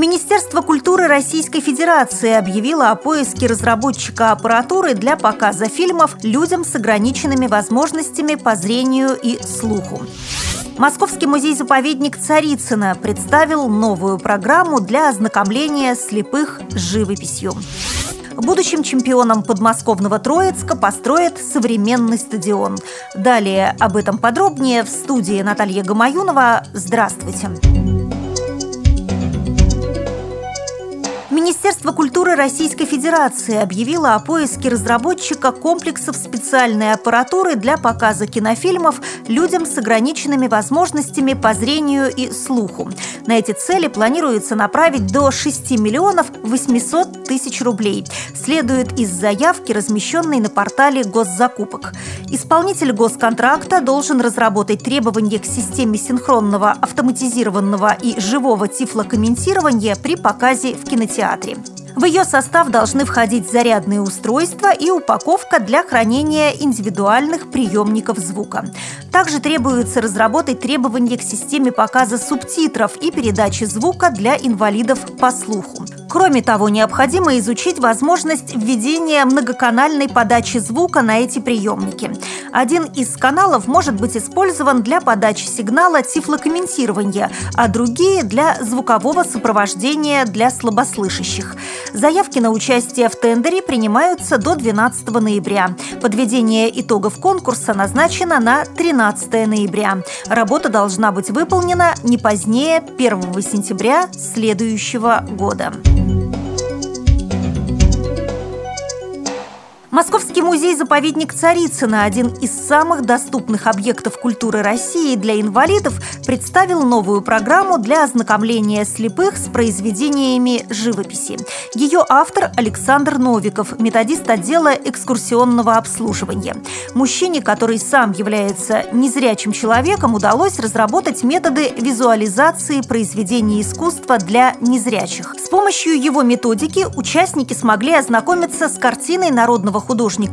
Министерство культуры Российской Федерации объявило о поиске разработчика аппаратуры для показа фильмов людям с ограниченными возможностями по зрению и слуху. Московский музей-заповедник Царицына представил новую программу для ознакомления слепых с живописью. Будущим чемпионом подмосковного Троицка построят современный стадион. Далее об этом подробнее в студии Наталья Гамаюнова. Здравствуйте! Здравствуйте! Министерство культуры Российской Федерации объявило о поиске разработчика комплексов специальной аппаратуры для показа кинофильмов людям с ограниченными возможностями по зрению и слуху. На эти цели планируется направить до 6 миллионов 800 тысяч рублей. Следует из заявки, размещенной на портале госзакупок. Исполнитель госконтракта должен разработать требования к системе синхронного, автоматизированного и живого тифлокомментирования при показе в кинотеатре театре. В ее состав должны входить зарядные устройства и упаковка для хранения индивидуальных приемников звука. Также требуется разработать требования к системе показа субтитров и передачи звука для инвалидов по слуху. Кроме того, необходимо изучить возможность введения многоканальной подачи звука на эти приемники. Один из каналов может быть использован для подачи сигнала тифлокомментирования, а другие – для звукового сопровождения для слабослышащих. Заявки на участие в тендере принимаются до 12 ноября. Подведение итогов конкурса назначено на 13 ноября. Работа должна быть выполнена не позднее 1 сентября следующего года. Московский музей-заповедник Царицына, один из самых доступных объектов культуры России для инвалидов, представил новую программу для ознакомления слепых с произведениями живописи. Ее автор Александр Новиков, методист отдела экскурсионного обслуживания. Мужчине, который сам является незрячим человеком, удалось разработать методы визуализации произведений искусства для незрячих. С помощью его методики участники смогли ознакомиться с картиной народного художника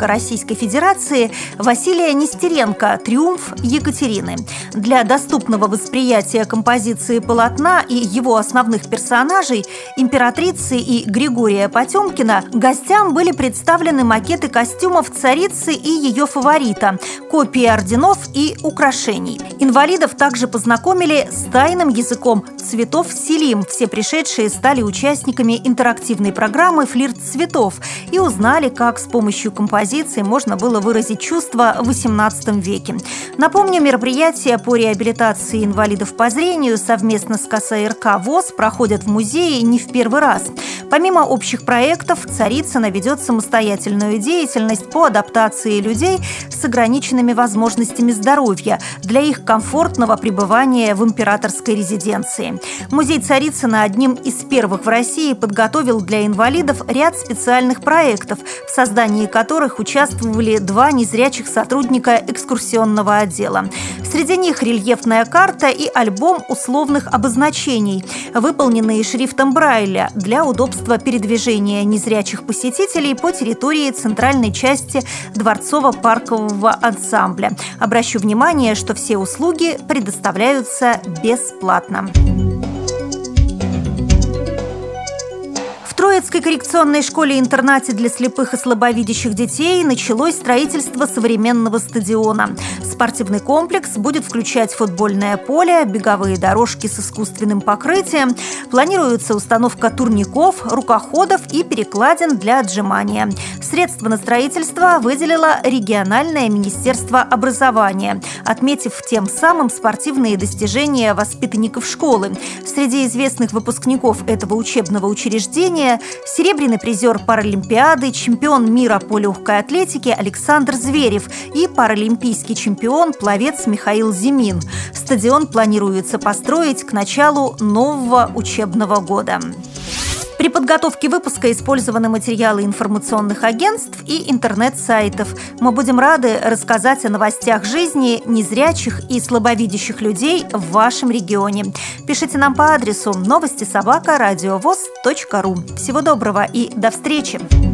Российской Федерации Василия Нестеренко «Триумф Екатерины». Для доступного восприятия композиции полотна и его основных персонажей, императрицы и Григория Потемкина, гостям были представлены макеты костюмов царицы и ее фаворита, копии орденов и украшений. Инвалидов также познакомили с тайным языком цветов Селим. Все пришедшие стали участниками интерактивной программы «Флирт цветов» и узнали, как с помощью композиции можно было выразить чувства в XVIII веке. Напомню, мероприятия по реабилитации инвалидов по зрению совместно с КСРК ВОЗ проходят в музее не в первый раз. Помимо общих проектов, Царицына ведет самостоятельную деятельность по адаптации людей с ограниченными возможностями здоровья для их комфортного пребывания в императорской резиденции. Музей Царицына одним из первых в России подготовил для инвалидов ряд специальных проектов, в создании которых участвовали два незрячих сотрудника экскурсионного отдела. Среди них рельефная карта и альбом условных обозначений, выполненные шрифтом Брайля для удобства передвижения незрячих посетителей по территории центральной части дворцово-паркового ансамбля. Обращу внимание, что все услуги предоставляются бесплатно. Троицкой коррекционной школе-интернате для слепых и слабовидящих детей началось строительство современного стадиона. Спортивный комплекс будет включать футбольное поле, беговые дорожки с искусственным покрытием. Планируется установка турников, рукоходов и перекладин для отжимания. Средства на строительство выделило региональное министерство образования, отметив тем самым спортивные достижения воспитанников школы. Среди известных выпускников этого учебного учреждения серебряный призер Паралимпиады, чемпион мира по легкой атлетике Александр Зверев и паралимпийский чемпион пловец Михаил Зимин. Стадион планируется построить к началу нового учебного года. При подготовке выпуска использованы материалы информационных агентств и интернет-сайтов. Мы будем рады рассказать о новостях жизни незрячих и слабовидящих людей в вашем регионе. Пишите нам по адресу новости собака ру. Всего доброго и до встречи!